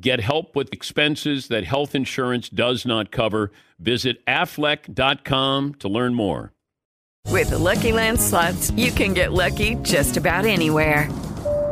Get help with expenses that health insurance does not cover. Visit aflac.com to learn more. With the Lucky Land slots, you can get lucky just about anywhere.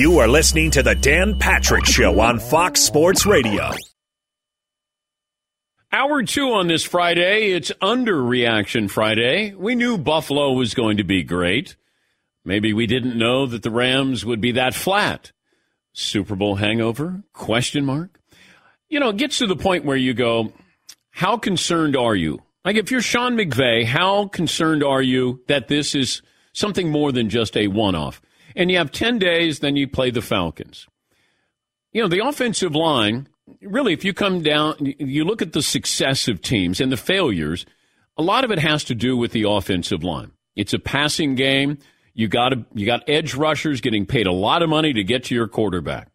You are listening to The Dan Patrick Show on Fox Sports Radio. Hour two on this Friday. It's Underreaction Friday. We knew Buffalo was going to be great. Maybe we didn't know that the Rams would be that flat. Super Bowl hangover? Question mark. You know, it gets to the point where you go, how concerned are you? Like if you're Sean McVay, how concerned are you that this is something more than just a one-off? And you have 10 days, then you play the Falcons. You know, the offensive line really, if you come down, you look at the success of teams and the failures, a lot of it has to do with the offensive line. It's a passing game. You got a, you got edge rushers getting paid a lot of money to get to your quarterback.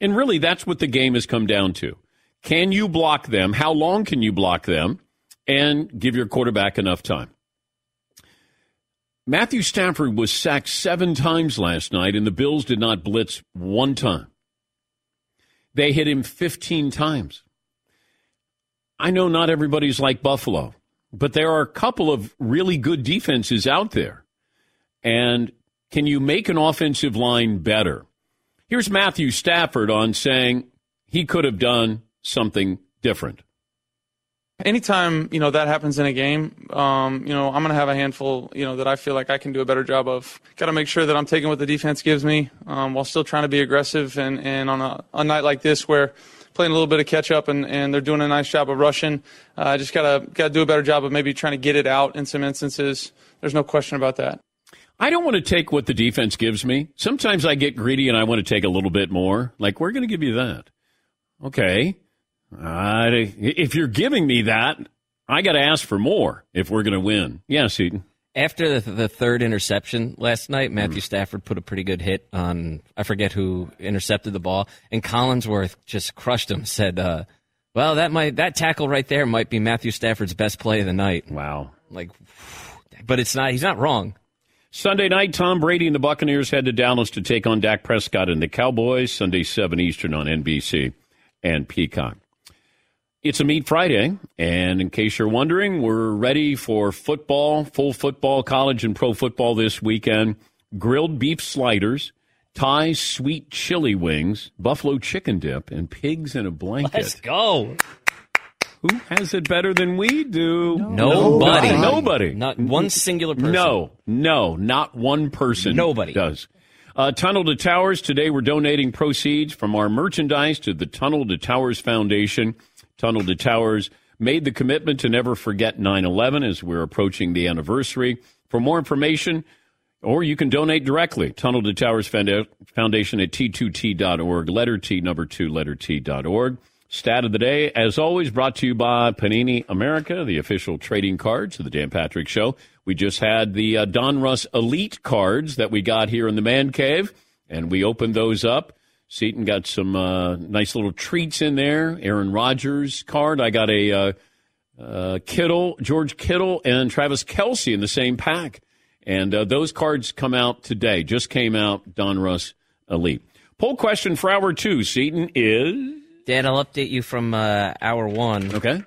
And really, that's what the game has come down to. Can you block them? How long can you block them? And give your quarterback enough time. Matthew Stafford was sacked seven times last night, and the Bills did not blitz one time. They hit him 15 times. I know not everybody's like Buffalo, but there are a couple of really good defenses out there. And can you make an offensive line better? Here's Matthew Stafford on saying he could have done something different anytime you know that happens in a game, um, you know I'm going to have a handful, you know, that I feel like I can do a better job of. Got to make sure that I'm taking what the defense gives me um, while still trying to be aggressive. And, and on a, a night like this where playing a little bit of catch up and, and they're doing a nice job of rushing, uh, I uh, just gotta gotta do a better job of maybe trying to get it out in some instances. There's no question about that. I don't want to take what the defense gives me. Sometimes I get greedy and I want to take a little bit more. Like we're going to give you that. Okay. Uh, if you're giving me that, I got to ask for more if we're going to win. Yes, Eden. After the, the, third interception last night, Matthew mm. Stafford put a pretty good hit on, I forget who intercepted the ball, and Collinsworth just crushed him, said, uh, well, that might, that tackle right there might be Matthew Stafford's best play of the night. Wow. Like, but it's not, he's not wrong. Sunday night, Tom Brady and the Buccaneers head to Dallas to take on Dak Prescott and the Cowboys. Sunday, 7 Eastern on NBC and Peacock. It's a Meat Friday, and in case you're wondering, we're ready for football, full football, college and pro football this weekend. Grilled beef sliders, Thai sweet chili wings, buffalo chicken dip, and pigs in a blanket. Let's go. Who has it better than we do? Nobody. Nobody. Nobody. Not one singular person. No, no, not one person. Nobody does. Uh, Tunnel to Towers. Today we're donating proceeds from our merchandise to the Tunnel to Towers Foundation. Tunnel to Towers made the commitment to never forget 9 11 as we're approaching the anniversary. For more information, Or you can donate directly. Tunnel to Towers Foundation at t2t.org. Letter T, number two, letter T.org. Stat of the day, as always, brought to you by Panini America, the official trading cards of the Dan Patrick Show. We just had the uh, Donruss Elite cards that we got here in the man cave, and we opened those up. Seton got some uh, nice little treats in there. Aaron Rodgers card. I got a uh, uh Kittle, George Kittle, and Travis Kelce in the same pack. And uh, those cards come out today. Just came out, Donruss Elite. Poll question for hour two, Seton, is Dan, I'll update you from uh, hour one. Okay.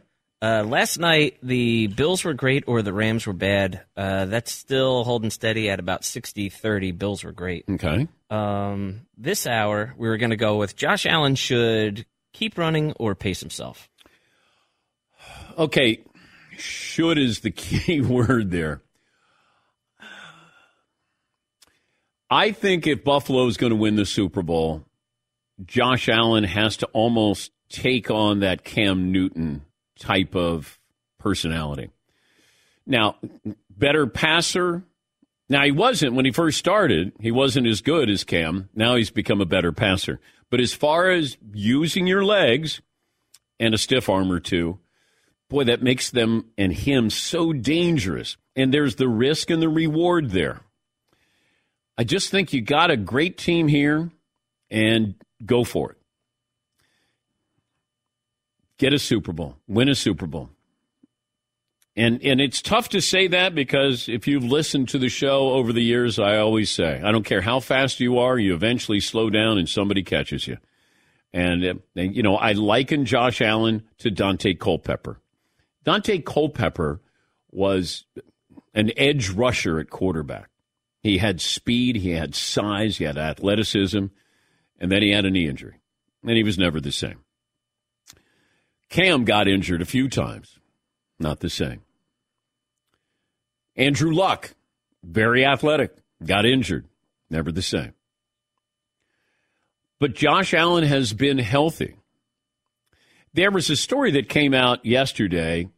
Uh, last night, the Bills were great or the Rams were bad. Uh, that's still holding steady at about 60 30. Bills were great. Okay. Um, this hour, we were going to go with Josh Allen should keep running or pace himself. Okay. Should is the key word there. I think if Buffalo is going to win the Super Bowl, Josh Allen has to almost take on that Cam Newton type of personality. Now, better passer. Now, he wasn't when he first started, he wasn't as good as Cam. Now he's become a better passer. But as far as using your legs and a stiff arm or two, boy, that makes them and him so dangerous. And there's the risk and the reward there. I just think you got a great team here, and Go for it. Get a Super Bowl. Win a Super Bowl. And and it's tough to say that because if you've listened to the show over the years, I always say, I don't care how fast you are, you eventually slow down and somebody catches you. And, uh, and you know, I liken Josh Allen to Daunte Culpepper. Daunte Culpepper was an edge rusher at quarterback. He had speed, he had size, he had athleticism and then he had a knee injury, and he was never the same. Cam got injured a few times, not the same. Andrew Luck, very athletic, got injured, never the same. But Josh Allen has been healthy. There was a story that came out yesterday,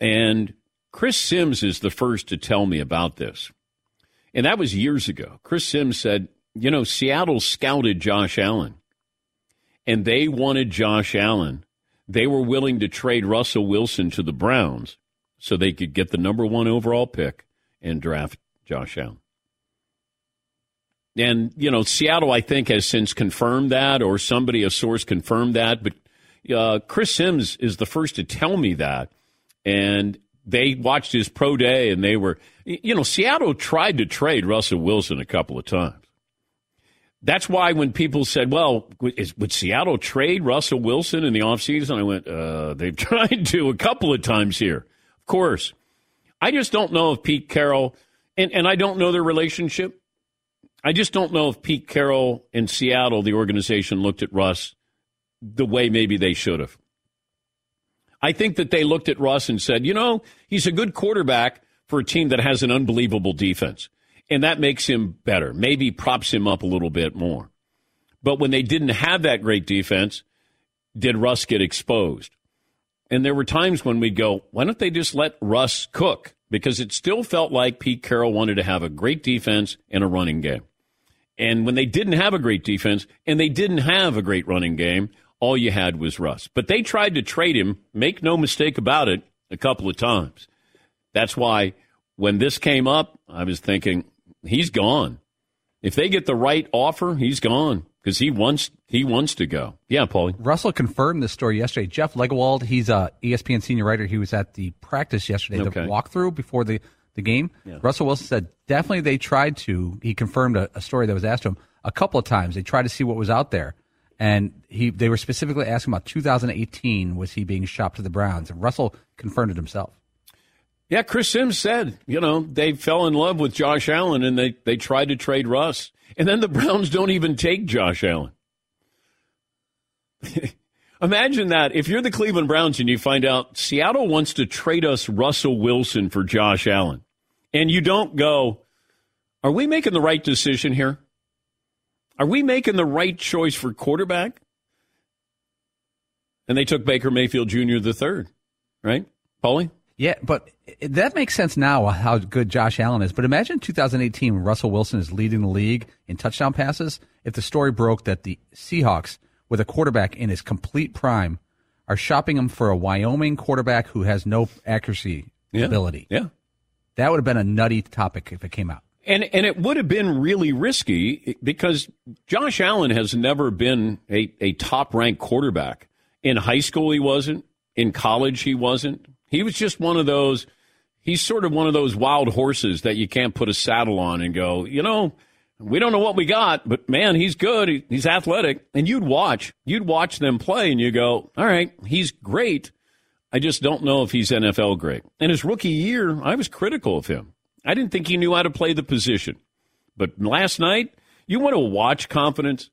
and Chris Simms is the first to tell me about this. And that was years ago. Chris Simms said you know, Seattle scouted Josh Allen, and they wanted Josh Allen. They were willing to trade Russell Wilson to the Browns so they could get the number one overall pick and draft Josh Allen. And, you know, Seattle, I think, has since confirmed that, or somebody, a source, confirmed that. But uh, Chris Simms is the first to tell me that. And they watched his pro day and they were, you know, Seattle tried to trade Russell Wilson a couple of times. That's why when people said, well, is, would Seattle trade Russell Wilson in the offseason? I went, uh, they've tried to a couple of times here. Of course. I just don't know if Pete Carroll, and, and I don't know their relationship. I just don't know if Pete Carroll and Seattle, the organization, looked at Russ the way maybe they should have. I think that they looked at Russ and said, you know, he's a good quarterback for a team that has an unbelievable defense and that makes him better. Maybe props him up a little bit more. But when they didn't have that great defense, did Russ get exposed? And there were times when we'd go, why don't they just let Russ cook? Because it still felt like Pete Carroll wanted to have a great defense and a running game. And when they didn't have a great defense and they didn't have a great running game, all you had was Russ. But they tried to trade him, make no mistake about it, a couple of times. That's why when this came up, I was thinking, he's gone. If they get the right offer, he's gone because he wants he wants to go. Yeah, Paulie. Russell confirmed this story yesterday. Jeff Legwold, he's a ESPN senior writer. He was at the practice yesterday, okay. the walkthrough before the the game. Yeah. Russell Wilson said definitely they tried to. He confirmed a, a story that was asked to him a couple of times. They tried to see what was out there, and he they were specifically asking about 2018 was he being shopped to the Browns, and Russell confirmed it himself. Yeah, Chris Simms said, you know, they fell in love with Josh Allen and they, they tried to trade Russ. And then the Browns don't even take Josh Allen. Imagine that. If you're the Cleveland Browns and you find out Seattle wants to trade us Russell Wilson for Josh Allen, and you don't go, are we making the right decision here? Are we making the right choice for quarterback? And they took Baker Mayfield Jr. the third, right? Paulie? Yeah, but that makes sense now how good Josh Allen is. But imagine 2018 when Russell Wilson is leading the league in touchdown passes. If the story broke that the Seahawks, with a quarterback in his complete prime, are shopping him for a Wyoming quarterback who has no accuracy yeah. ability. Yeah. That would have been a nutty topic if it came out. And and it would have been really risky because Josh Allen has never been a, a top ranked quarterback. In high school he wasn't. In college he wasn't. He was just one of those he's sort of one of those wild horses that you can't put a saddle on and go, you know, we don't know what we got, but man, he's good. He's athletic. And you'd watch, you'd watch them play and you go, all right, he's great. I just don't know if he's NFL great. And his rookie year, I was critical of him. I didn't think he knew how to play the position. But last night, you want to watch confidence.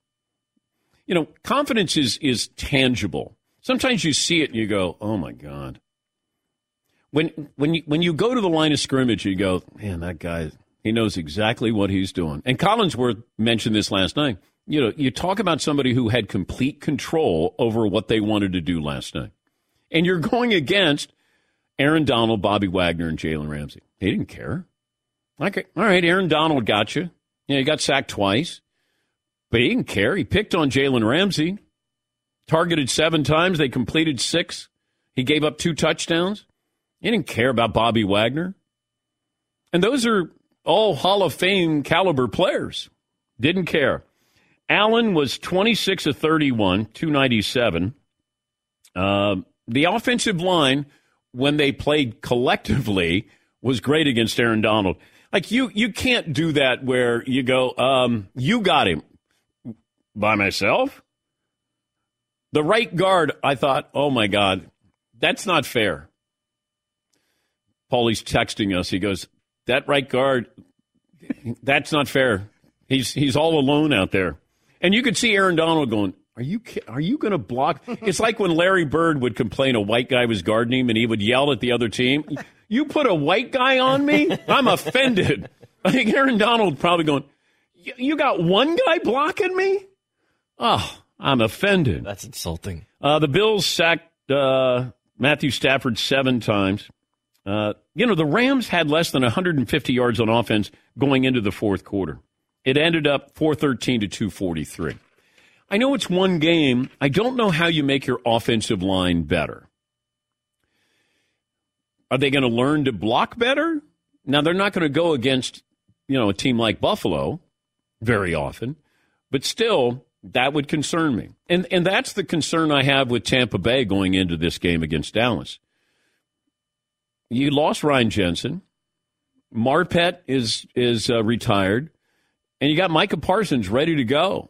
You know, confidence is is tangible. Sometimes you see it and you go, "Oh my god." When when you when you go to the line of scrimmage, you go, "Man, that guy, he knows exactly what he's doing." And Collinsworth mentioned this last night. You know, you talk about somebody who had complete control over what they wanted to do last night. And you're going against Aaron Donald, Bobby Wagner, and Jalen Ramsey. He didn't care. Okay, all right, Aaron Donald got you. Yeah, he got sacked twice, but he didn't care. He picked on Jalen Ramsey, targeted seven times. They completed six. He gave up two touchdowns. He didn't care about Bobby Wagner. And those are all Hall of Fame caliber players. Didn't care. Allen was 26 of 31, 297. Uh, the offensive line, when they played collectively, was great against Aaron Donald. Like you, you can't do that where you go, um, you got him by myself. The right guard, I thought, oh my God, that's not fair. Paulie's texting us. He goes, that right guard, that's not fair. He's he's all alone out there, and you could see Aaron Donald going, "Are you are you going to block?" It's like when Larry Bird would complain a white guy was guarding him, and he would yell at the other team. You put a white guy on me? I'm offended. I think Aaron Donald probably going, You got one guy blocking me? Oh, I'm offended. That's insulting. Uh, the Bills sacked uh, Matthew Stafford seven times. Uh, you know, the Rams had less than 150 yards on offense going into the fourth quarter. It ended up 413 to 243. I know it's one game. I don't know how you make your offensive line better. Are they going to learn to block better? Now they're not going to go against, you know, a team like Buffalo very often, but still that would concern me. And and that's the concern I have with Tampa Bay going into this game against Dallas. You lost Ryan Jensen. Marpet is is uh, retired, and you got Micah Parsons ready to go.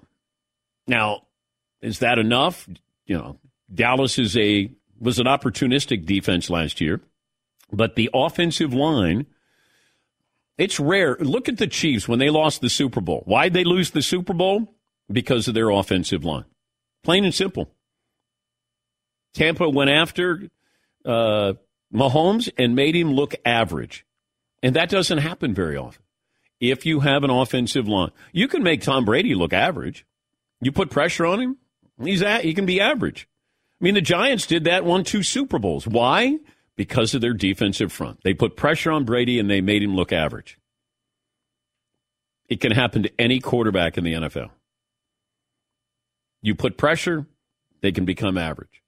Now, is that enough? You know, Dallas is a was an opportunistic defense last year. But the offensive line, it's rare. Look at the Chiefs when they lost the Super Bowl. Why'd they lose the Super Bowl? Because of their offensive line. Plain and simple. Tampa went after uh, Mahomes and made him look average. And that doesn't happen very often. If you have an offensive line, you can make Tom Brady look average. You put pressure on him, he's at, he can be average. I mean, the Giants did that, won two Super Bowls. Why? because of their defensive front. They put pressure on Brady and they made him look average. It can happen to any quarterback in the NFL. You put pressure, they can become average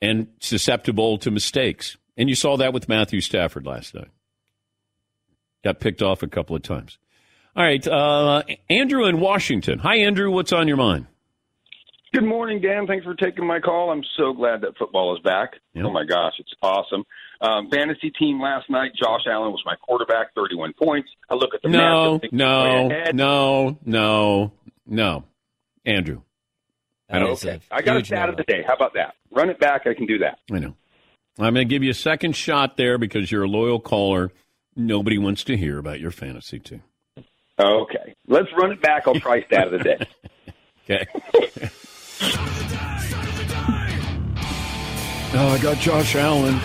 and susceptible to mistakes. And you saw that with Matthew Stafford last night. Got picked off a couple of times. All right, uh, Andrew in Washington. Hi, Andrew. What's on your mind? Good morning, Dan. Thanks for taking my call. I'm so glad that football is back. Yep. Oh my gosh, it's awesome. Um, fantasy team last night. Josh Allen was my quarterback, 31 points. I look at the no, no, no, no, no, Andrew. I don't. Okay. I got a stat of the day. How about that? Run it back. I can do that. I know. I'm going to give you a second shot there because you're a loyal caller. Nobody wants to hear about your fantasy team. Okay, let's run it back. I'll try stat of the day. okay. Oh, I got Josh Allen.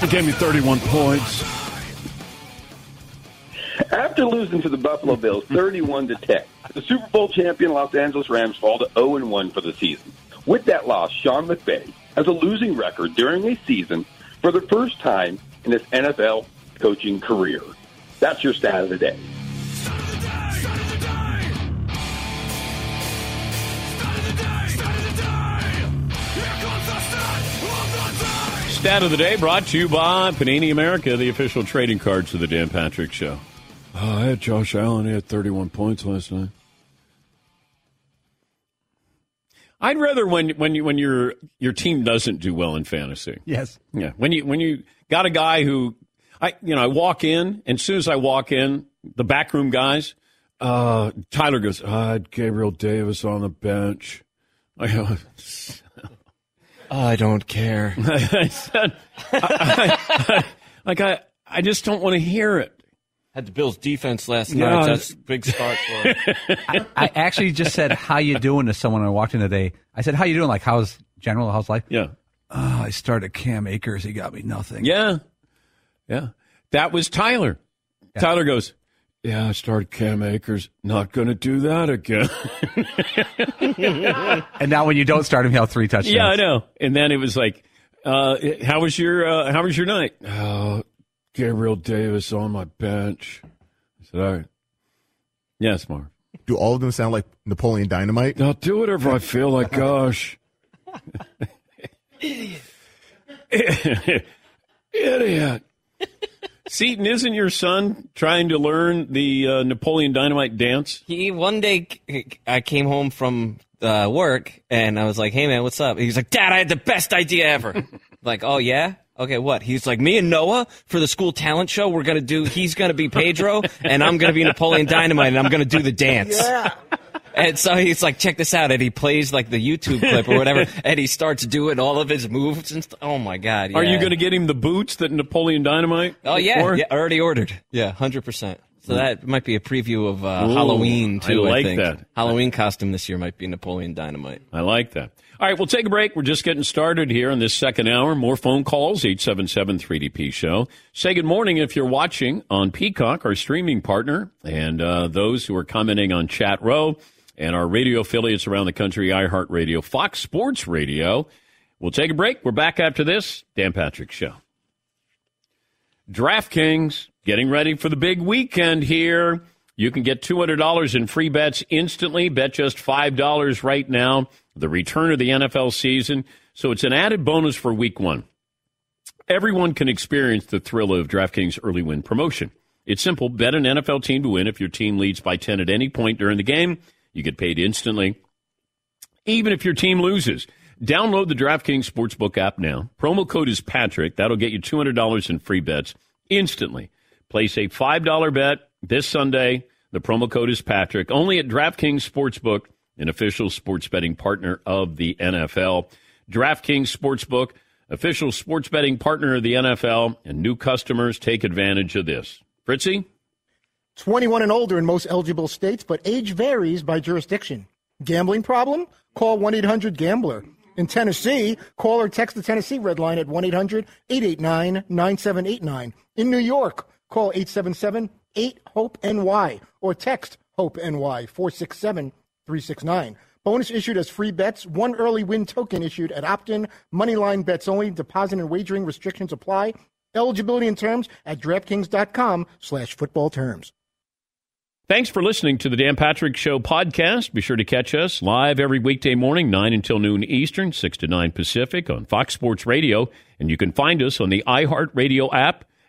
He gave me 31 points. After losing to the Buffalo Bills 31 to 10, the Super Bowl champion Los Angeles Rams fall to 0 1 for the season. With that loss, Sean McVay has a losing record during a season for the first time in his NFL coaching career. That's your stat of the day. Stat of the day brought to you by Panini America, the official trading cards of the Dan Patrick Show. Oh, I had Josh Allen. He had 31 points last night. I'd rather when when you when your your team doesn't do well in fantasy. Yes. Yeah. When you when you got a guy who I you know I walk in and as soon as I walk in, the backroom guys, uh, Tyler goes, I had Gabriel Davis on the bench. I go, I don't care. I said, I, I, I, like I I just don't want to hear it. Had the Bills defense last Yeah. night. That's a big start for him. I, I actually just said, "How you doing?" to someone I walked in today. I said, "How you doing?" Like, how's general? How's life? Yeah. Oh, I started Cam Akers. He got me nothing. Yeah. Yeah. That was Tyler. Tyler goes, Yeah, I started Cam Akers. Not going to do that again. And now when you don't start him, he'll three touchdowns. yeah, I know. And then it was like, uh, How was your uh, How was your night? Uh, Gabriel Davis on my bench. I said, All right. Yes, Mark. Do all of them sound like Napoleon Dynamite? I'll do whatever I feel like. Gosh. Idiot. Idiot. Seton, isn't your son trying to learn the uh, Napoleon Dynamite dance? He one day I came home from uh, work and I was like, "Hey man, what's up?" He's like, "Dad, I had the best idea ever." like, "Oh yeah." Okay, what? He's like, me and Noah for the school talent show. We're gonna do. He's gonna be Pedro, and I'm gonna be Napoleon Dynamite, and I'm gonna do the dance. Yeah. And so he's like, check this out. And he plays like the YouTube clip or whatever, and he starts doing all of his moves and stuff. Oh my god! Are you going to get him the boots that Napoleon Dynamite? Oh yeah, wore? yeah, already ordered. Yeah, hundred percent. So that might be a preview of uh, Ooh, Halloween too. I like think. that. Halloween costume this year might be Napoleon Dynamite. I like that. All right, we'll take a break. We're just getting started here in this second hour. More phone calls, 877 3DP Show. Say good morning if you're watching on Peacock, our streaming partner, and uh, those who are commenting on Chat Row and our radio affiliates around the country, iHeartRadio, Fox Sports Radio. We'll take a break. We're back after this. Dan Patrick Show. DraftKings getting ready for the big weekend here. You can get $200 in free bets instantly. Bet just $5 right now. The return of the NFL season. So it's an added bonus for week one. Everyone can experience the thrill of DraftKings early win promotion. It's simple. Bet an NFL team to win. If your team leads by 10 at any point during the game, you get paid instantly. Even if your team loses. Download the DraftKings Sportsbook app now. Promo code is Patrick. That'll get you $200 in free bets instantly. Place a $5 bet this Sunday. The promo code is Patrick. Only at DraftKings Sportsbook, an official sports betting partner of the NFL. DraftKings Sportsbook, official sports betting partner of the NFL, and new customers take advantage of this. Fritzy? 21 and older in most eligible states, but age varies by jurisdiction. Gambling problem? Call 1 800 Gambler. In Tennessee, call or text the Tennessee Red Line at 1 800 889 9789. In New York, call 877 8 HOPE NY or text HOPE NY 467 369. Bonus issued as free bets. One early win token issued at opt-in. Moneyline bets only. Deposit and wagering restrictions apply. Eligibility and terms at DraftKings.com slash football terms. Thanks for listening to the Dan Patrick Show podcast. Be sure to catch us live every weekday morning, 9 until noon Eastern, 6 to 9 Pacific on Fox Sports Radio. And you can find us on the iHeartRadio app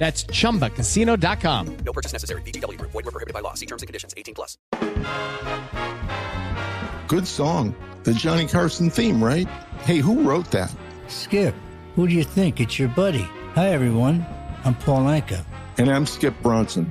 That's chumbacasino.com. No purchase necessary. VGW Group. Void were prohibited by law. See terms and conditions. 18 plus. Good song. The Johnny Carson theme, right? Hey, who wrote that? Skip, who do you think? It's your buddy. Hi, everyone. I'm Paul Anka. And I'm Skip Bronson.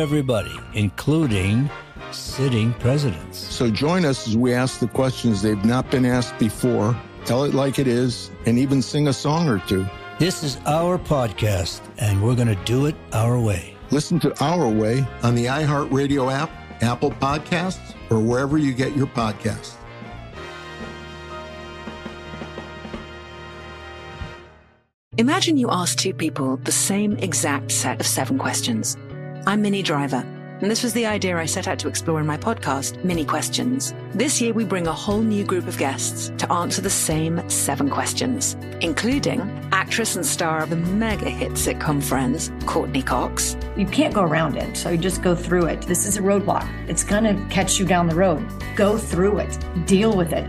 everybody, including sitting presidents. So join us as we ask the questions they've not been asked before, tell it like it is, and even sing a song or two. This is our podcast, and we're going to do it our way. Listen to Our Way on the iHeartRadio app, Apple Podcasts, or wherever you get your podcasts. Imagine you ask two people the same exact set of seven questions. I'm Minnie Driver, and this was the idea I set out to explore in my podcast, Minnie Questions. This year, we bring a whole new group of guests to answer the same seven questions, including actress and star of the mega hit sitcom Friends, Courteney Cox. You can't go around it, so you just go through it. This is a roadblock. It's going to catch you down the road. Go through it, deal with it.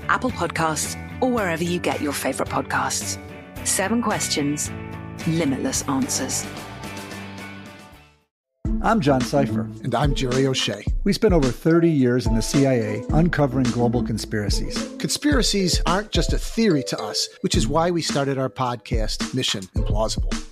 Apple Podcasts, or wherever you get your favorite podcasts. Seven questions, limitless answers. I'm John Sipher. And I'm Jerry O'Shea. We spent over 30 years in the CIA uncovering global conspiracies. Conspiracies aren't just a theory to us, which is why we started our podcast, Mission Implausible.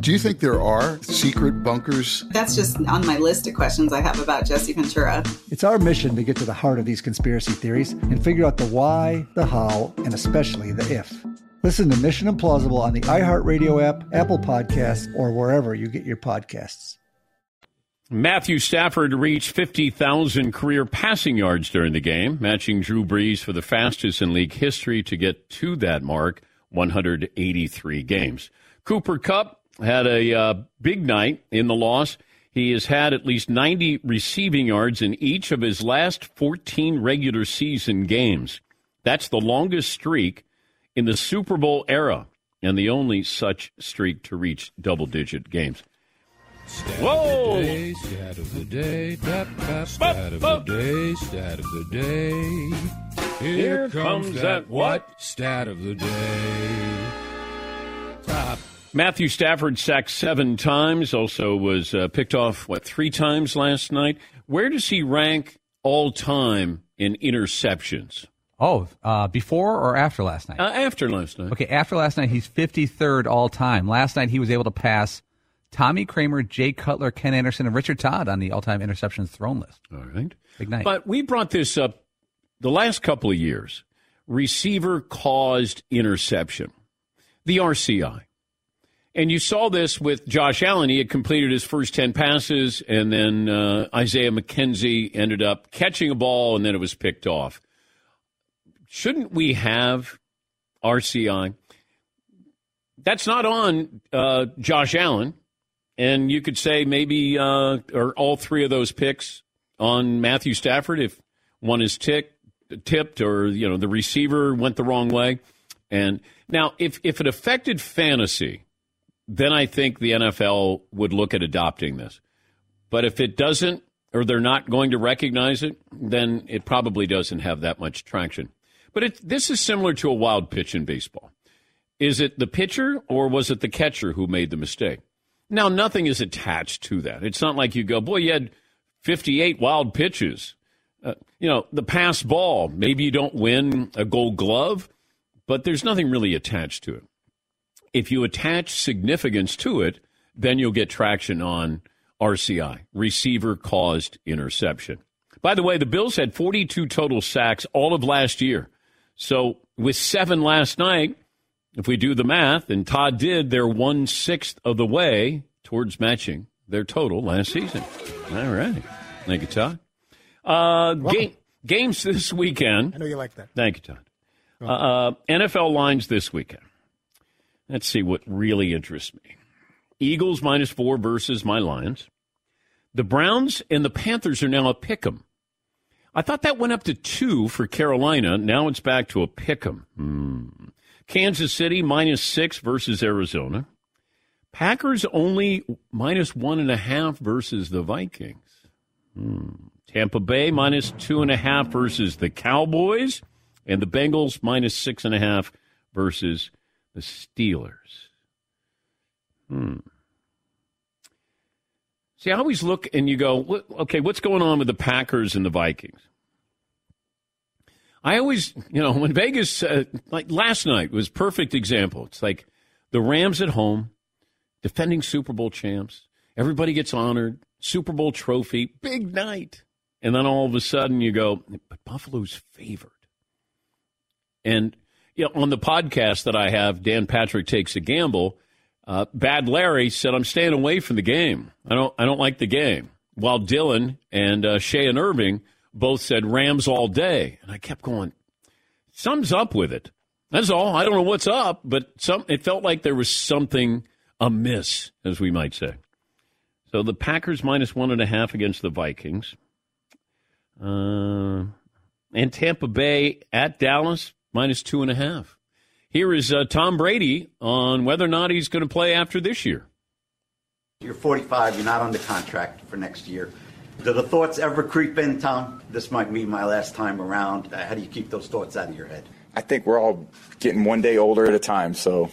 Do you think there are secret bunkers? That's just on my list of questions I have about Jesse Ventura. It's our mission to get to the heart of these conspiracy theories and figure out the why, the how, and especially the if. Listen to Mission Implausible on the iHeartRadio app, Apple Podcasts, or wherever you get your podcasts. Matthew Stafford reached 50,000 career passing yards during the game, matching Drew Brees for the fastest in league history to get to that mark, 183 games. Cooper Kupp had a uh, big night in the loss. He has had at least 90 receiving yards in each of his last 14 regular season games. That's the longest streak in the Super Bowl era and the only such streak to reach double digit games. Stat Whoa! Of the day, stat of the day, stat of the day, stat of the day. Here, Here comes, that what? Stat of the day. Top. Matthew Stafford sacked seven times, also was uh, picked off, what, three times last night? Where does he rank all time in interceptions? Oh, uh, before or after last night? Uh, after last night. Okay, after last night, he's 53rd all time. Last night, he was able to pass Tommy Kramer, Jay Cutler, Ken Anderson, and Richard Todd on the all time interceptions thrown list. All right. Big night. But we brought this up the last couple of years. Receiver caused interception, the RCI. And you saw this with Josh Allen. He had completed his first 10 passes, and then uh, Isaiah McKenzie ended up catching a ball, and then it was picked off. Shouldn't we have RCI? That's not on uh, Josh Allen. And you could say maybe, uh, or all three of those picks on Matthew Stafford if one is ticked, tipped or, you know, the receiver went the wrong way. And now, if, if it affected fantasy, then I think the NFL would look at adopting this. But if it doesn't, or they're not going to recognize it, then it probably doesn't have that much traction. But it, this is similar to a wild pitch in baseball. Is it the pitcher or was it the catcher who made the mistake? Now, nothing is attached to that. It's not like you go, boy, you had 58 wild pitches. Uh, you know, the pass ball, maybe you don't win a gold glove, but there's nothing really attached to it. If you attach significance to it, then you'll get traction on RCI, receiver caused interception. By the way, the Bills had 42 total sacks all of last year. So with seven last night, if we do the math, and Todd did, they're one sixth of the way towards matching their total last season. All right. Thank you, Todd. Uh, game, games this weekend. I know you like that. Thank you, Todd. Uh, NFL lines this weekend. Let's see what really interests me. Eagles minus four versus my Lions. The Browns and the Panthers are now a pick 'em. I thought that went up to two for Carolina. Now it's back to a pick 'em. Hmm. Kansas City minus six versus Arizona. Packers only minus one and a half versus the Vikings. Hmm. Tampa Bay minus two and a half versus the Cowboys. And the Bengals minus six and a half versus the Steelers. Hmm. See, I always look and you go, okay, what's going on with the Packers and the Vikings? I always, you know, when Vegas, uh, like last night was perfect example. It's like the Rams at home, defending Super Bowl champs. Everybody gets honored. Super Bowl trophy, big night. And then all of a sudden you go, but Buffalo's favored. And you know, on the podcast that I have, Dan Patrick takes a gamble. Uh, Bad Larry said, "I'm staying away from the game. I don't. I don't like the game." While Dylan and uh, Shay and Irving both said Rams all day, and I kept going. Sums up with it. That's all. I don't know what's up, but some. It felt like there was something amiss, as we might say. So the Packers minus one and a half against the Vikings. Uh, and Tampa Bay at Dallas minus two and a half. Here is uh, Tom Brady on whether or not he's going to play after this year. You're 45, you're not under contract for next year. Do the thoughts ever creep in, Tom? This might be my last time around. Uh, how do you keep those thoughts out of your head? I think we're all getting one day older at a time. So,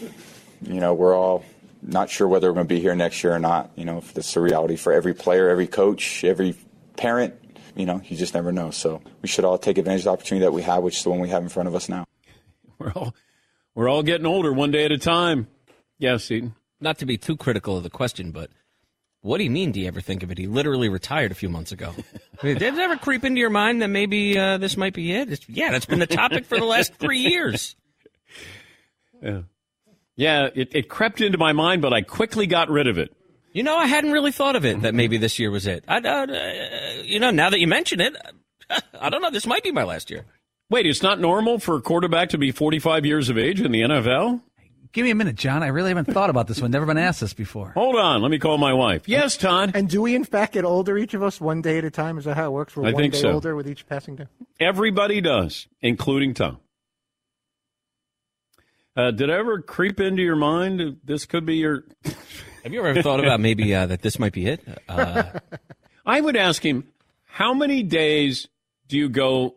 you know, we're all not sure whether we're going to be here next year or not. You know, that's a reality for every player, every coach, every parent. You know, you just never know. So we should all take advantage of the opportunity that we have, which is the one we have in front of us now. We're all we're all getting older one day at a time. Yeah, Eden. Not to be too critical of the question, but what do you mean? Do you ever think of it? He literally retired a few months ago. Did it ever creep into your mind that maybe uh, this might be it? It's, yeah, that's been the topic for the last three years. Yeah, yeah. It, it crept into my mind, but I quickly got rid of it. You know, I hadn't really thought of it that maybe this year was it. I, uh, you know, now that you mention it, I don't know. This might be my last year. Wait, it's not normal for a quarterback to be 45 years of age in the NFL? Give me a minute, John. I really haven't thought about this one. Never been asked this before. Hold on. Let me call my wife. Yes, Todd. And do we, in fact, get older, each of us, one day at a time? Is that how it works? We're I one think day so. older with each passing day? Everybody does, including Tom. Uh, did it ever creep into your mind this could be your. Have you ever thought about maybe uh, that this might be it? Uh, I would ask him, how many days do you go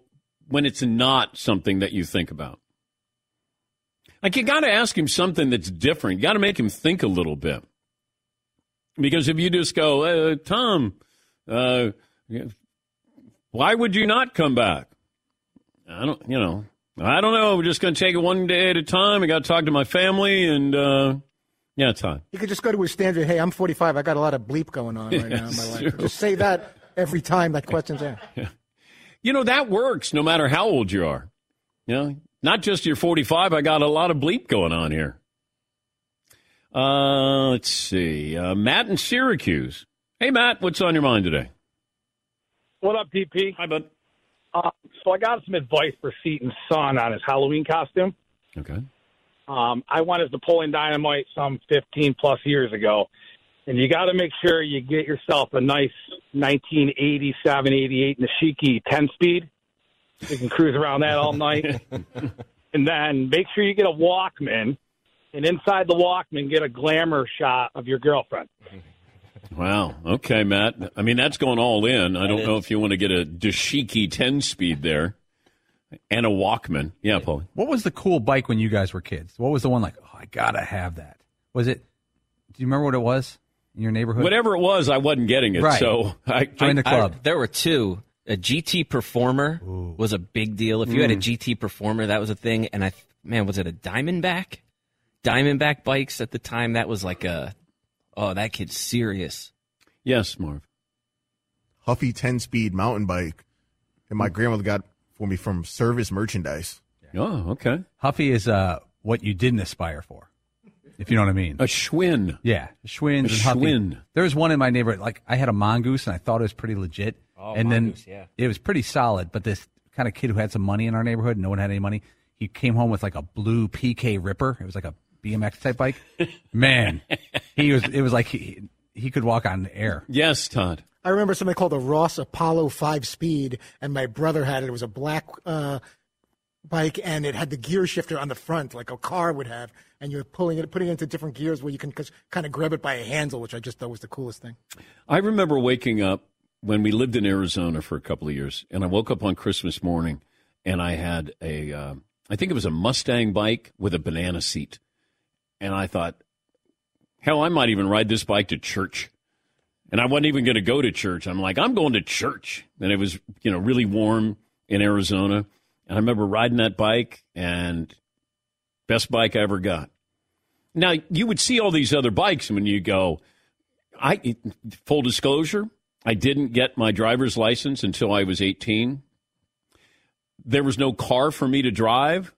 when it's not something that you think about? Like, you got to ask him something that's different. You got to make him think a little bit. Because if you just go, uh, Tom, uh, why would you not come back? I don't, you know, I don't know. We're just going to take it one day at a time. I got to talk to my family, and uh, yeah, it's time. You could just go to his standard, hey, I'm 45. I got a lot of bleep going on right now in my life. Just say that every time that question's asked. You know, that works no matter how old you are. You know, not just you're 45, I got a lot of bleep going on here. Uh, let's see. Uh, Matt in Syracuse. Hey, Matt, what's on your mind today? What up, DP? Hi, bud. Uh, so I got some advice for Seton's son on his Halloween costume. Okay. Um, I went as Napoleon Dynamite some 15 plus years ago, and you got to make sure you get yourself a nice 1987, 88 Nishiki 10 speed. You can cruise around that all night, and then make sure you get a Walkman, and inside the Walkman get a glamour shot of your girlfriend. Wow. Okay, Matt. I mean, that's going all in. I don't know if you want to get a Dashiki 10 speed there and a Walkman. Yeah, Paul. What was the cool bike when you guys were kids? What was the one like, oh, I got to have that? Was it, do you remember what it was? in your neighborhood? Whatever it was, I wasn't getting it. Right. So I Join the I- club. there were two. A GT Performer was a big deal. If you had a Mm. GT Performer, that was a thing. And I, man, was it a Diamondback? Diamondback bikes at the time. That was like a, oh, that kid's serious. Yes, Marv. Huffy 10 speed mountain bike. And my grandmother got for me from service merchandise. Oh, okay. Huffy is uh, what you didn't aspire for, if you know what I mean. A Schwinn. Yeah, Schwinn. A Schwinn. There was one in my neighborhood. Like I had a mongoose, and I thought it was pretty legit. Oh, and mongoose, then yeah. it was pretty solid. But this kind of kid who had some money in our neighborhood, no one had any money. He came home with like a blue PK Ripper. It was like a BMX type bike. Man, he was. It was like he he could walk on air. Yes, Todd. I remember something called the Ross Apollo 5 Speed, and my brother had it. It was a black uh, bike, and it had the gear shifter on the front, like a car would have, and you're pulling it, putting it into different gears where you can kind of grab it by a handle, which I just thought was the coolest thing. I remember waking up when we lived in Arizona for a couple of years, and I woke up on Christmas morning, and I had a, uh, I think it was a Mustang bike with a banana seat, and I thought, hell, I might even ride this bike to church. And I wasn't even going to go to church. I'm like, I'm going to church. And it was, you know, really warm in Arizona. And I remember riding that bike and best bike I ever got. Now, you would see all these other bikes when you go, I, full disclosure, I didn't get my driver's license until I was 18. There was no car for me to drive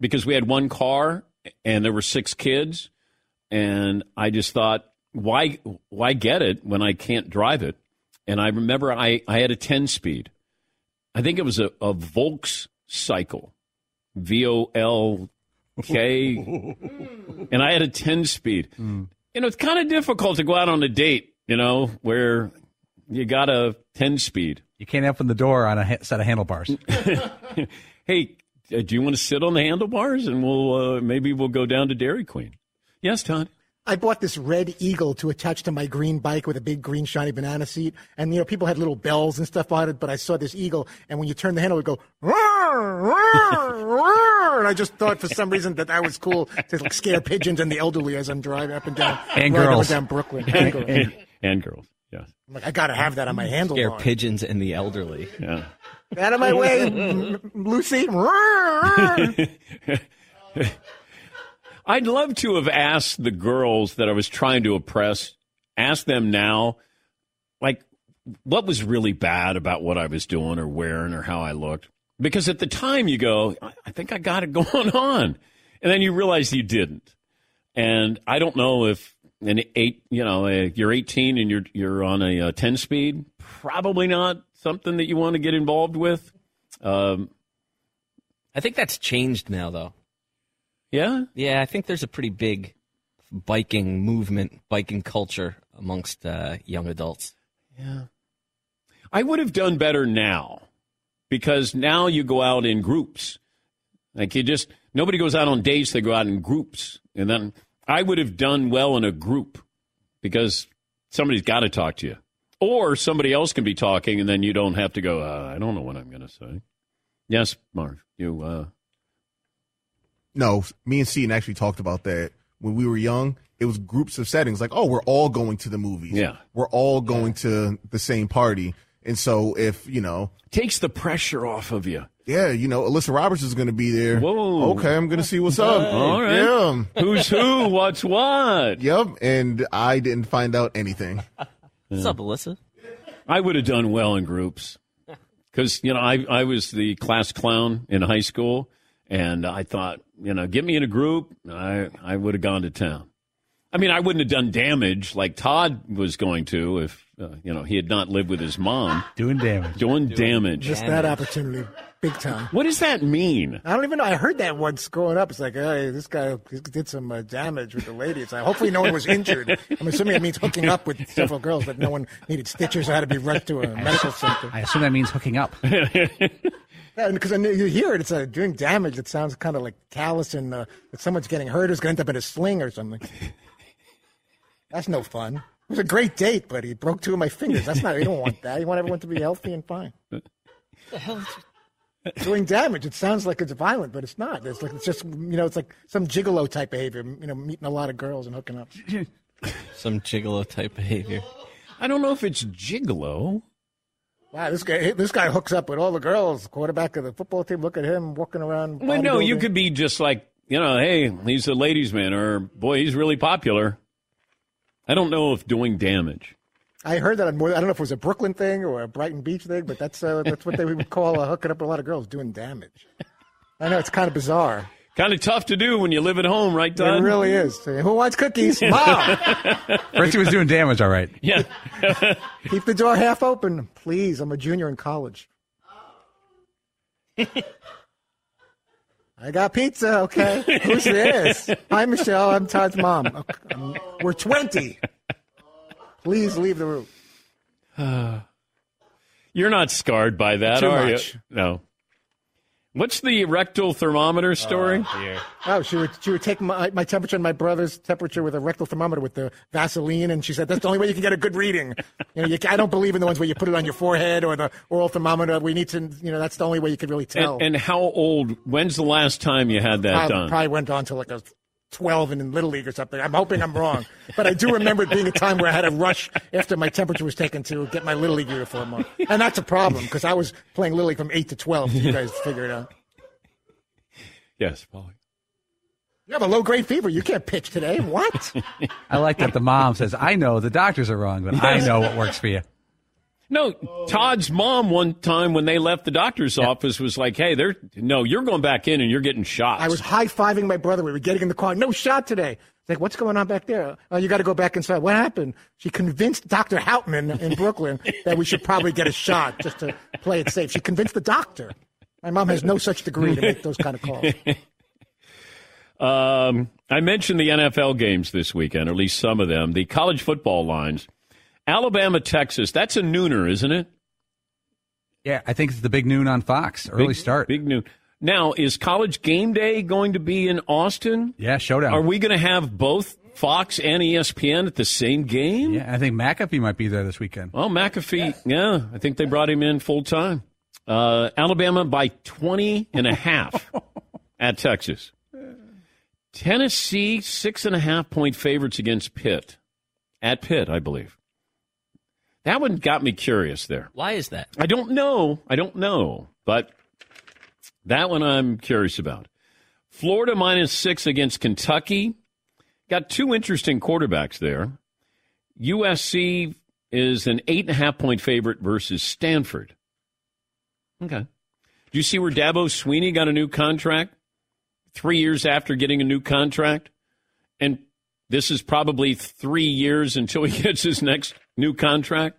because we had one car and there were six kids. And I just thought, why why get it when I can't drive it? And I remember I, I had a 10 speed. I think it was a, a Volks cycle, V O L K. and I had a 10 speed. You know, it's kind of difficult to go out on a date, you know, where you got a 10 speed. You can't open the door on a ha- set of handlebars. hey, uh, do you want to sit on the handlebars and we'll uh, maybe we'll go down to Dairy Queen? Yes, Todd. I bought this red eagle to attach to my green bike with a big green shiny banana seat. And, you know, people had little bells and stuff on it, but I saw this eagle, and when you turn the handle, it would go, "Roar, roar, roar." and I just thought for some reason that that was cool to like, scare pigeons and the elderly as I'm driving up and down, And riding up girls. down Brooklyn. And girls. and, and girls. Yes. I'm like, I got to have that on my handle. Scare pigeons and the elderly. Yeah. Out of my way, Lucy. I'd love to have asked the girls that I was trying to oppress, ask them now, like, what was really bad about what I was doing or wearing or how I looked. Because at the time you go, I think I got it going on. And then you realize you didn't. And I don't know if an eight, you know, you're 18 and you're you're on a, uh 10 speed. Probably not something that you want to get involved with. Um, I think that's changed now, though. Yeah? Yeah, I think there's a pretty big biking movement, biking culture amongst uh, young adults. Yeah. I would have done better now because now you go out in groups. Like you just, nobody goes out on dates, they go out in groups. And then I would have done well in a group because somebody's got to talk to you. Or somebody else can be talking and then you don't have to go, uh, I don't know what I'm going to say. Yes, Marv, you, uh, No, me and Seton actually talked about that when we were young. It was groups of settings, like, oh, we're all going to the movies. Yeah. We're all going to the same party. And so if, you know, takes the pressure off of you. yeah, you know, Alyssa Roberts is going to be there. Whoa. Okay, I'm going to see what's up. All right. Yeah. Who's who? What's what? Yep. And I didn't find out anything. What's up, Alyssa? I would have done well in groups because you know I I was the class clown in high school, and I thought you know get me in a group, I I would have gone to town. I mean, I wouldn't have done damage like Todd was going to if uh, you know he had not lived with his mom. Doing damage. Doing damage. Missed that opportunity big time. What does that mean? I don't even know. I heard that once growing up. It's like, hey, this guy did some uh, damage with the lady. It's like, hopefully no one was injured. I'm assuming it means hooking up with several girls, that no one needed stitches or had to be rushed to a medical center. I assume that means hooking up. Yeah, because you hear it, it's uh, doing damage. It sounds kind of like callous and uh, that someone's getting hurt who's going to end up in a sling or something. That's no fun. It was a great date, but he broke two of my fingers. That's not. You don't want that. You want everyone to be healthy and fine. The hell? Doing damage. It sounds like it's violent, but it's not. It's like it's just you know, it's like some gigolo type behavior. You know, meeting a lot of girls and hooking up. Some gigolo type behavior. I don't know if it's gigolo. Wow, this guy this guy hooks up with all the girls. Quarterback of the football team. Look at him walking around. Well, no, you could be just like, you know, hey, he's a ladies' man, or boy, he's really popular. I don't know if doing damage. I heard that on more. I don't know if it was a Brooklyn thing or a Brighton Beach thing, but that's uh, that's what they would call uh, hooking up with a lot of girls doing damage. I know it's kind of bizarre. Kind of tough to do when you live at home, right, Todd? It really is. Who wants cookies? Mom, First, he was doing damage, all right. Yeah. keep the door half open, please. I'm a junior in college. I got pizza. Okay, who's this? Hi, Michelle. I'm Todd's mom. Okay, um, We're 20. Please leave the room. You're not scarred by that, Too are much. you? No. What's the rectal thermometer oh, story? Oh, she would she would take my, my temperature and my brother's temperature with a rectal thermometer with the Vaseline, and she said that's the only way you can get a good reading. You know, you, I don't believe in the ones where you put it on your forehead or the oral thermometer. We need to, you know, that's the only way you can really tell. and, and how old? When's the last time you had that I done? probably went on to like a 12 and in Little League or something. I'm hoping I'm wrong. But I do remember it being a time where I had to rush after my temperature was taken to get my Little League uniform on. And that's a problem because I was playing Little League from 8 to 12. You guys figure it out. Yes, Paulie. You have a low grade fever. You can't pitch today. What? I like that the mom says, I know the doctors are wrong, but I know what works for you. No, Todd's mom one time when they left the doctor's office was like, "Hey, they're no, you're going back in and you're getting shot." I was high fiving my brother. We were getting in the car. No shot today. Like, what's going on back there? Oh, you got to go back inside. What happened? She convinced Dr. Houtman in Brooklyn that we should probably get a shot just to play it safe. She convinced the doctor. My mom has no such degree to make those kind of calls. Um, I mentioned the NFL games this weekend, or at least some of them. The college football lines, Alabama, Texas. That's a nooner, isn't it? Yeah, I think it's the big noon on Fox. Early Big- start. Big noon. Now, is college game day going to be in Austin? Yeah, showdown. Are we going to have both Fox and ESPN at the same game? Yeah, I think McAfee might be there this weekend. Oh, McAfee. Yeah, I think they brought him in full time. Uh, Alabama by 20 and a half at Texas. Tennessee, six and a half point favorites against Pitt. At Pitt, I believe. That one got me curious there. Why is that? I don't know. I don't know. But that one I'm curious about. Florida minus six against Kentucky. Got two interesting quarterbacks there. USC is an eight and a half point favorite versus Stanford. Okay. Do you see where Dabo Swinney got a new contract? Three years after getting a new contract? And this is probably three years until he gets his next new contract.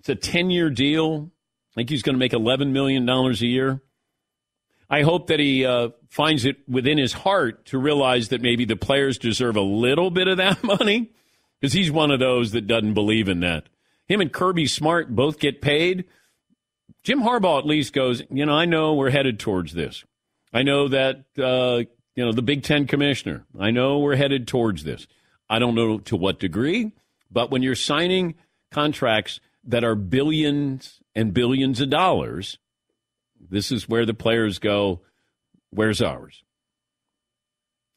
It's a 10 year deal. I think he's going to make $11 million a year. I hope that he uh, finds it within his heart to realize that maybe the players deserve a little bit of that money because he's one of those that doesn't believe in that. Him and Kirby Smart both get paid. Jim Harbaugh at least goes, you know, I know we're headed towards this. I know that, uh, you know, the Big Ten commissioner, I know we're headed towards this. I don't know to what degree, but when you're signing contracts that are billions and billions of dollars, this is where the players go, where's ours?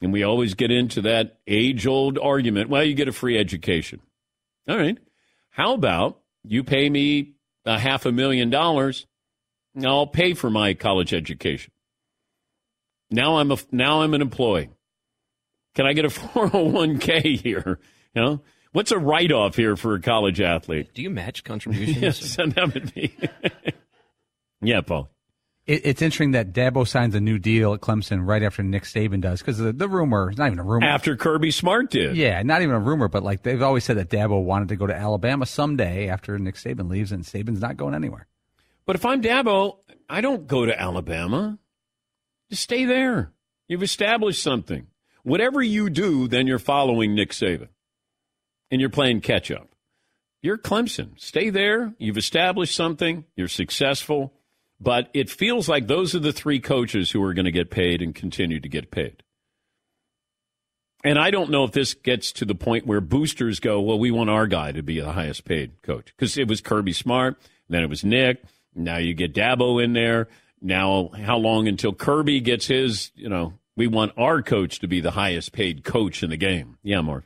And we always get into that age old argument. Well, you get a free education. All right. How about you pay me a half a million dollars? I'll pay for my college education. Now I'm a now I'm an employee. Can I get a 401k here? You know, what's a write off here for a college athlete? Do you match contributions? yes, that would be. yeah, Paul. It, it's interesting that Dabo signs a new deal at Clemson right after Nick Saban does because the, the rumor, it's not even a rumor. After Kirby Smart did. Yeah, not even a rumor, but like they've always said that Dabo wanted to go to Alabama someday after Nick Saban leaves, and Saban's not going anywhere. But if I'm Dabo, I don't go to Alabama. Just stay there. You've established something. Whatever you do, then you're following Nick Saban. And you're playing catch up. You're Clemson. Stay there. You've established something. You're successful. But it feels like those are the three coaches who are going to get paid and continue to get paid. And I don't know if this gets to the point where boosters go, well, we want our guy to be the highest paid coach. Because it was Kirby Smart, then it was Nick. Now you get Dabo in there. Now, how long until Kirby gets his, you know, we want our coach to be the highest paid coach in the game. Yeah, Mark.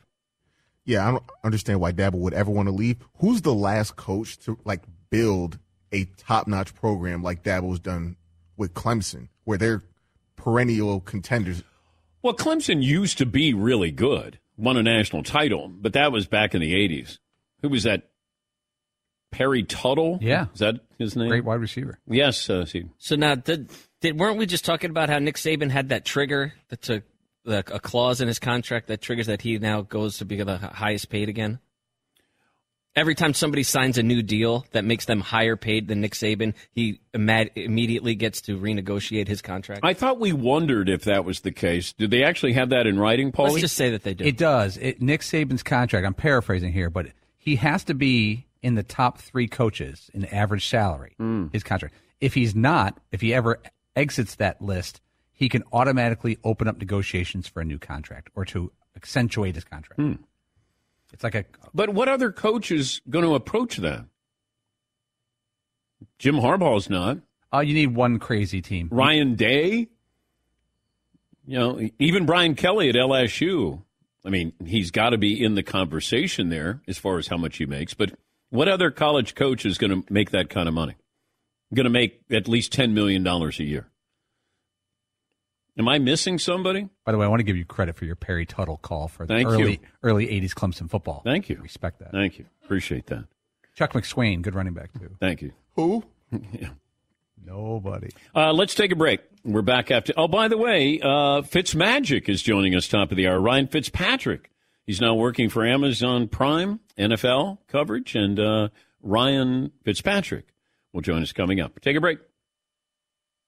yeah, I don't understand why Dabo would ever want to leave. Who's the last coach to like build a top notch program like Dabo's done with Clemson, where they're perennial contenders? Well, Clemson used to be really good, won a national title, but that was back in the 80s. Who was that? Perry Tuttle? Yeah. Is that his name? Great wide receiver. Yes. Uh, see. So now, did, did weren't we just talking about how Nick Saban had that trigger that took a clause in his contract that triggers that he now goes to be the highest paid again? Every time somebody signs a new deal that makes them higher paid than Nick Saban, he immediately gets to renegotiate his contract. I thought we wondered if that was the case. Did they actually have that in writing, Paul? Let's just say that they do. It does. It, Nick Saban's contract, I'm paraphrasing here, but he has to be in the top three coaches in average salary, mm. his contract. If he's not, if he ever exits that list, he can automatically open up negotiations for a new contract or to accentuate his contract. Mm. It's like a. But what other coach is going to approach that? Jim Harbaugh's not. Oh, you need one crazy team. Ryan Day. You know, even Brian Kelly at LSU. I mean, he's got to be in the conversation there as far as how much he makes. But what other college coach is going to make that kind of money? Going to make at least ten million dollars a year. Am I missing somebody? By the way, I want to give you credit for your Perry Tuttle call for the Thank early you. early '80s Clemson football. Thank you. Respect that. Thank you. Appreciate that. Chuck McSwain, good running back too. Thank you. Who? yeah. Nobody. Uh, let's take a break. We're back after. Oh, by the way, uh, Fitzmagic is joining us top of the hour. Ryan Fitzpatrick. He's now working for Amazon Prime NFL coverage, and uh, Ryan Fitzpatrick will join us coming up. Take a break.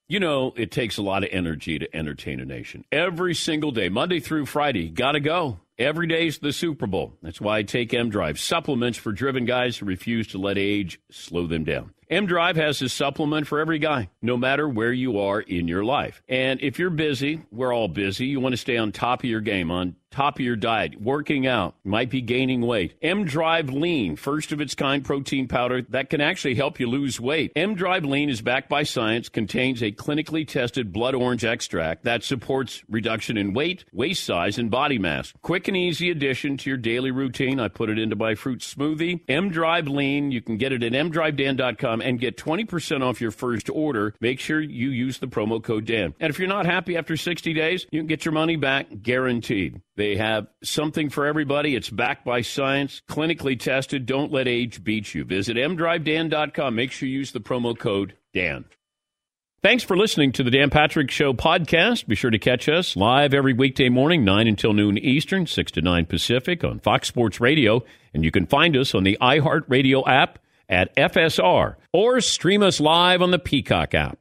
You know, it takes a lot of energy to entertain a nation. Every single day, Monday through Friday, got to go. Every day's the Super Bowl. That's why I take M Drive supplements for driven guys who refuse to let age slow them down. M Drive has a supplement for every guy, no matter where you are in your life. And if you're busy, we're all busy, you want to stay on top of your game, on top of your diet, working out, might be gaining weight. M Drive Lean, first of its kind protein powder that can actually help you lose weight. M Drive Lean is backed by science, contains a clinically tested blood orange extract that supports reduction in weight, waist size, and body mass. Quick and easy addition to your daily routine. I put it into my fruit smoothie. M Drive Lean, you can get it at mdrivedan.com and get 20% off your first order. Make sure you use the promo code Dan. And if you're not happy after 60 days, you can get your money back guaranteed. They have something for everybody. It's backed by science, clinically tested. Don't let age beat you. Visit mdrivedan.com. Make sure you use the promo code Dan. Thanks for listening to the Dan Patrick Show podcast. Be sure to catch us live every weekday morning, 9 until noon Eastern, 6 to 9 Pacific on Fox Sports Radio. And you can find us on the iHeartRadio app at FSR or stream us live on the Peacock app.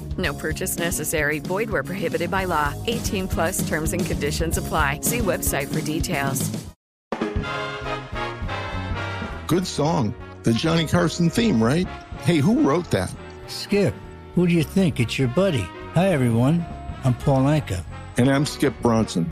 No purchase necessary. Void where prohibited by law. 18 plus terms and conditions apply. See website for details. Good song. The Johnny Carson theme, right? Hey, who wrote that? Skip, who do you think? It's your buddy. Hi, everyone. I'm Paul Anka. And I'm Skip Bronson.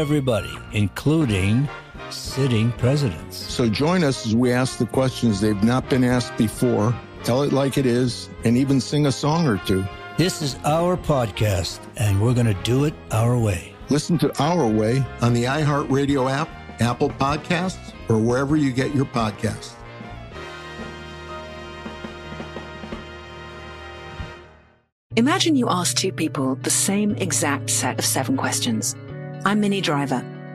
everybody, including sitting presidents. So join us as we ask the questions they've not been asked before, tell it like it is, and even sing a song or two. This is our podcast, and we're going to do it our way. Listen to Our Way on the iHeartRadio app, Apple Podcasts, or wherever you get your podcasts. Imagine you ask two people the same exact set of seven questions. I'm Minnie Driver,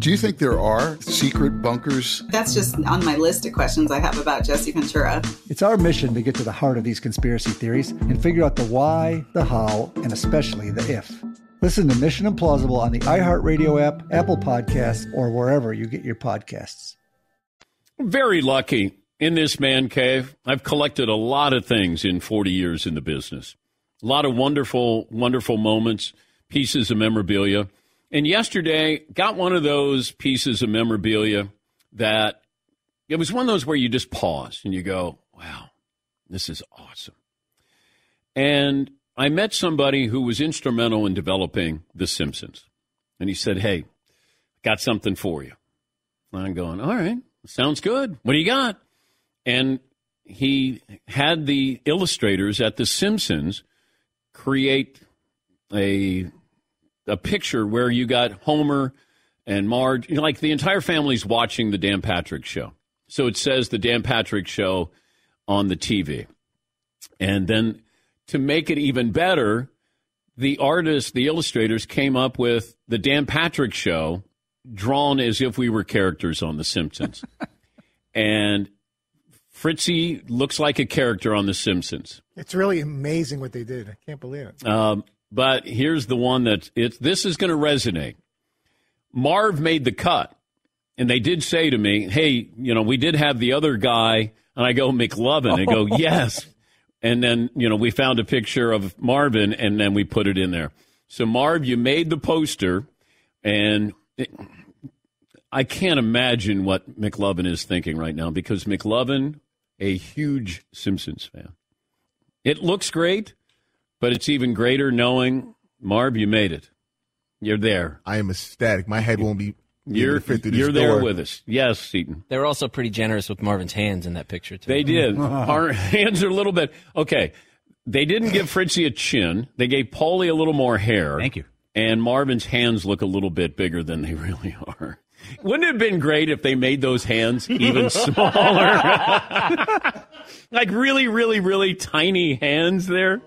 Do you think there are secret bunkers? That's just on my list of questions I have about Jesse Ventura. It's our mission to get to the heart of these conspiracy theories and figure out the why, the how, and especially the if. Listen to Mission Implausible on the iHeartRadio app, Apple Podcasts, or wherever you get your podcasts. Very lucky in this man cave. I've collected a lot of things in 40 years in the business. A lot of wonderful, wonderful moments, pieces of memorabilia. And yesterday, got one of those pieces of memorabilia that it was one of those where you just pause and you go, wow, this is awesome. And I met somebody who was instrumental in developing The Simpsons. And he said, hey, got something for you. And I'm going, all right, sounds good. What do you got? And he had the illustrators at The Simpsons create a a picture where you got Homer and Marge, you know, like the entire family's watching the Dan Patrick show. So it says the Dan Patrick show on the TV. And then to make it even better, the artists, the illustrators came up with the Dan Patrick show drawn as if we were characters on The Simpsons. and Fritzy looks like a character on The Simpsons. It's really amazing what they did. I can't believe it. Um, but here's the one that it's this is going to resonate. Marv made the cut, and they did say to me, "Hey, you know, we did have the other guy," and I go McLovin. They go, "Yes," and then you know we found a picture of Marvin, and then we put it in there. So Marv, you made the poster, and it, I can't imagine what McLovin is thinking right now because McLovin, a huge Simpsons fan. It looks great. But it's even greater knowing, Marv, you made it. You're there. I am ecstatic. My head won't be. You're, you're there with us. Yes, Seton. They were also pretty generous with Marvin's hands in that picture, too. They did. Our hands are a little bit. Okay. They didn't give Fritzy a chin. They gave Paulie a little more hair. Thank you. And Marvin's hands look a little bit bigger than they really are. Wouldn't it have been great if they made those hands even smaller? like really, really, really tiny hands there?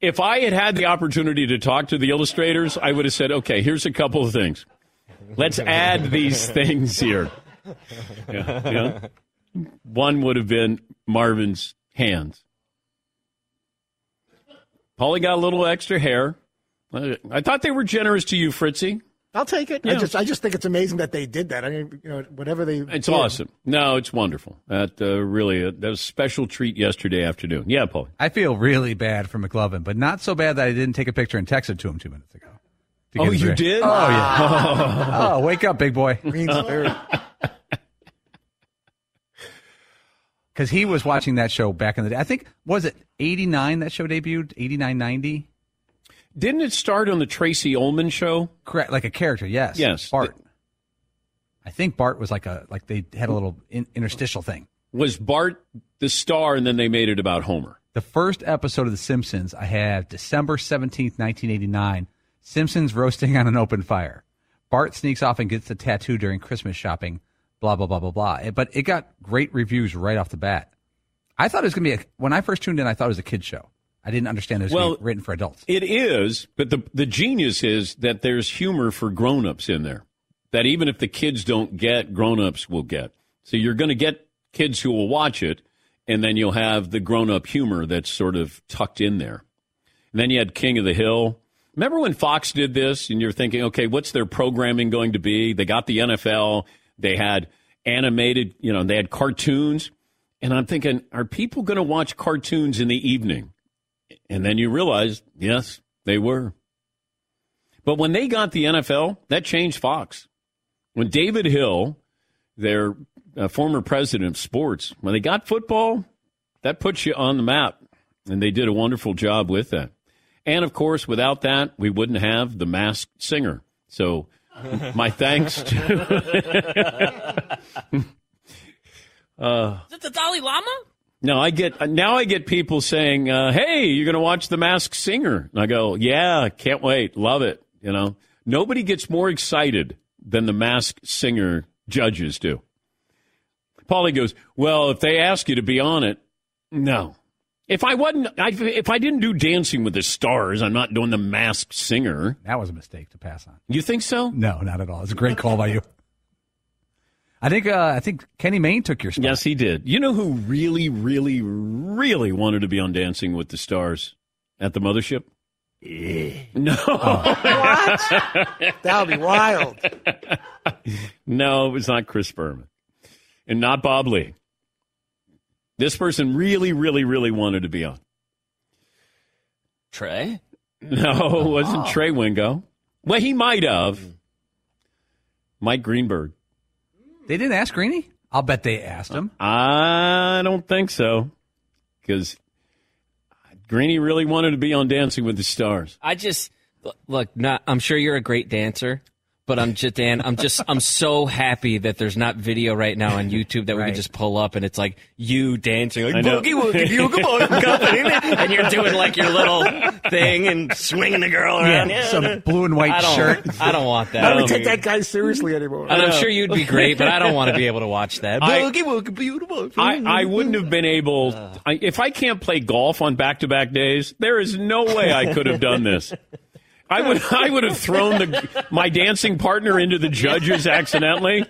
If I had had the opportunity to talk to the illustrators, I would have said, okay, here's a couple of things. Let's add these things here. Yeah, yeah. One would have been Marvin's hands. Paulie got a little extra hair. I thought they were generous to you, Fritzy. I'll take it. I just I just think it's amazing that they did that. I mean, you know, whatever they. It's did. awesome. No, it's wonderful. That uh, really uh, that was a special treat yesterday afternoon. Yeah, Paul. I feel really bad for McLovin, but not so bad that I didn't take a picture and text it to him two minutes ago. Oh, you rea- did? Oh yeah. oh, wake up, big boy. Because he was watching that show back in the day. I think was it '89 that show debuted? '89, '90. Didn't it start on the Tracey Ullman show? Correct, like a character. Yes. Yes. Bart. I think Bart was like a like they had a little in, interstitial thing. Was Bart the star, and then they made it about Homer? The first episode of The Simpsons I have December 17th, 1989. Simpsons roasting on an open fire. Bart sneaks off and gets a tattoo during Christmas shopping. Blah blah blah blah blah. But it got great reviews right off the bat. I thought it was going to be a, when I first tuned in. I thought it was a kid show. I didn't understand it was Well, written for adults. It is, but the the genius is that there's humor for grown-ups in there. That even if the kids don't get, grown-ups will get. So you're going to get kids who will watch it, and then you'll have the grown-up humor that's sort of tucked in there. And then you had King of the Hill. Remember when Fox did this, and you're thinking, okay, what's their programming going to be? They got the NFL, they had animated, you know, they had cartoons, and I'm thinking, are people going to watch cartoons in the evening? And then you realize, yes, they were. But when they got the NFL, that changed Fox. When David Hill, their uh, former president of sports, when they got football, that puts you on the map. And they did a wonderful job with that. And of course, without that, we wouldn't have the masked singer. So my thanks to. uh, Is it the Dalai Lama? No, I get now. I get people saying, uh, "Hey, you're going to watch The Masked Singer?" And I go, "Yeah, can't wait, love it." You know, nobody gets more excited than the Masked Singer judges do. Paulie goes, "Well, if they ask you to be on it, no. If I wasn't, I, if I didn't do Dancing with the Stars, I'm not doing The Masked Singer." That was a mistake to pass on. You think so? No, not at all. It's a great call by you. I think uh, I think Kenny Mayne took your spot. Yes, he did. You know who really, really, really wanted to be on Dancing with the Stars at the mothership? No. What? That would be wild. no, it was not Chris Berman. And not Bob Ley. This person really, really, really wanted to be on. Trey? No, it wasn't Oh. Trey Wingo. Well, he might have. Mike Greenberg. They didn't ask Greeny? I'll bet they asked him. I don't think so. Because Greeny really wanted to be on Dancing with the Stars. I just look. Not. I'm sure you're a great dancer, but I'm just Dan. I'm just. I'm so happy that there's not video right now on YouTube that we can just pull up and it's like you dancing like boogie woogie boogie boogie, and you're doing like your little thing and swinging the girl around. Yeah, some blue and white I shirt. I don't want that. I don't take that guy seriously anymore. And I'm sure you'd be great, but I don't want to be able to watch that. Boogie woogie beautiful. I, I wouldn't have been able. Uh. I, if I can't play golf on back to back days, there is no way I could have done this. I would I would have thrown the my dancing partner into the judges accidentally.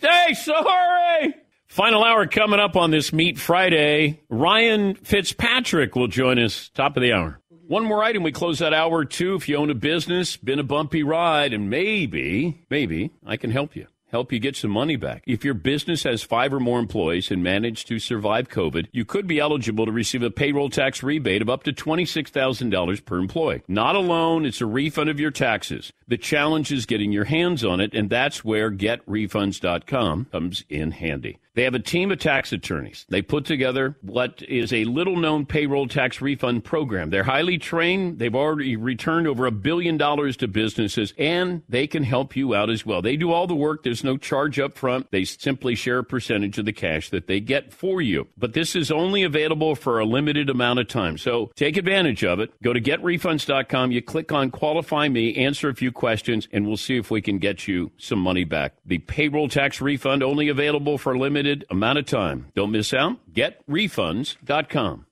Hey, sorry. Final hour coming up on this Meet Friday. Ryan Fitzpatrick will join us top of the hour. One more item. We close that hour two. If you own a business, been a bumpy ride, and maybe, maybe I can help you. Help you get some money back. If your business has five or more employees and managed to survive COVID, you could be eligible to receive a payroll tax rebate of up to $26,000 per employee. Not a loan, it's a refund of your taxes. The challenge is getting your hands on it, and that's where getrefunds.com comes in handy. They have a team of tax attorneys. They put together what is a little known payroll tax refund program. They're highly trained. They've already returned over a billion dollars to businesses and they can help you out as well. They do all the work. There's no charge up front. They simply share a percentage of the cash that they get for you. But this is only available for a limited amount of time. So take advantage of it. Go to getrefunds.com. You click on qualify me, answer a few questions, and we'll see if we can get you some money back. The payroll tax refund only available for a limited amount of time. Don't miss out. Getrefunds.com.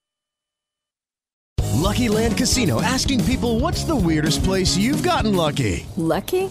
Lucky Land Casino asking people what's the weirdest place you've gotten lucky? Lucky?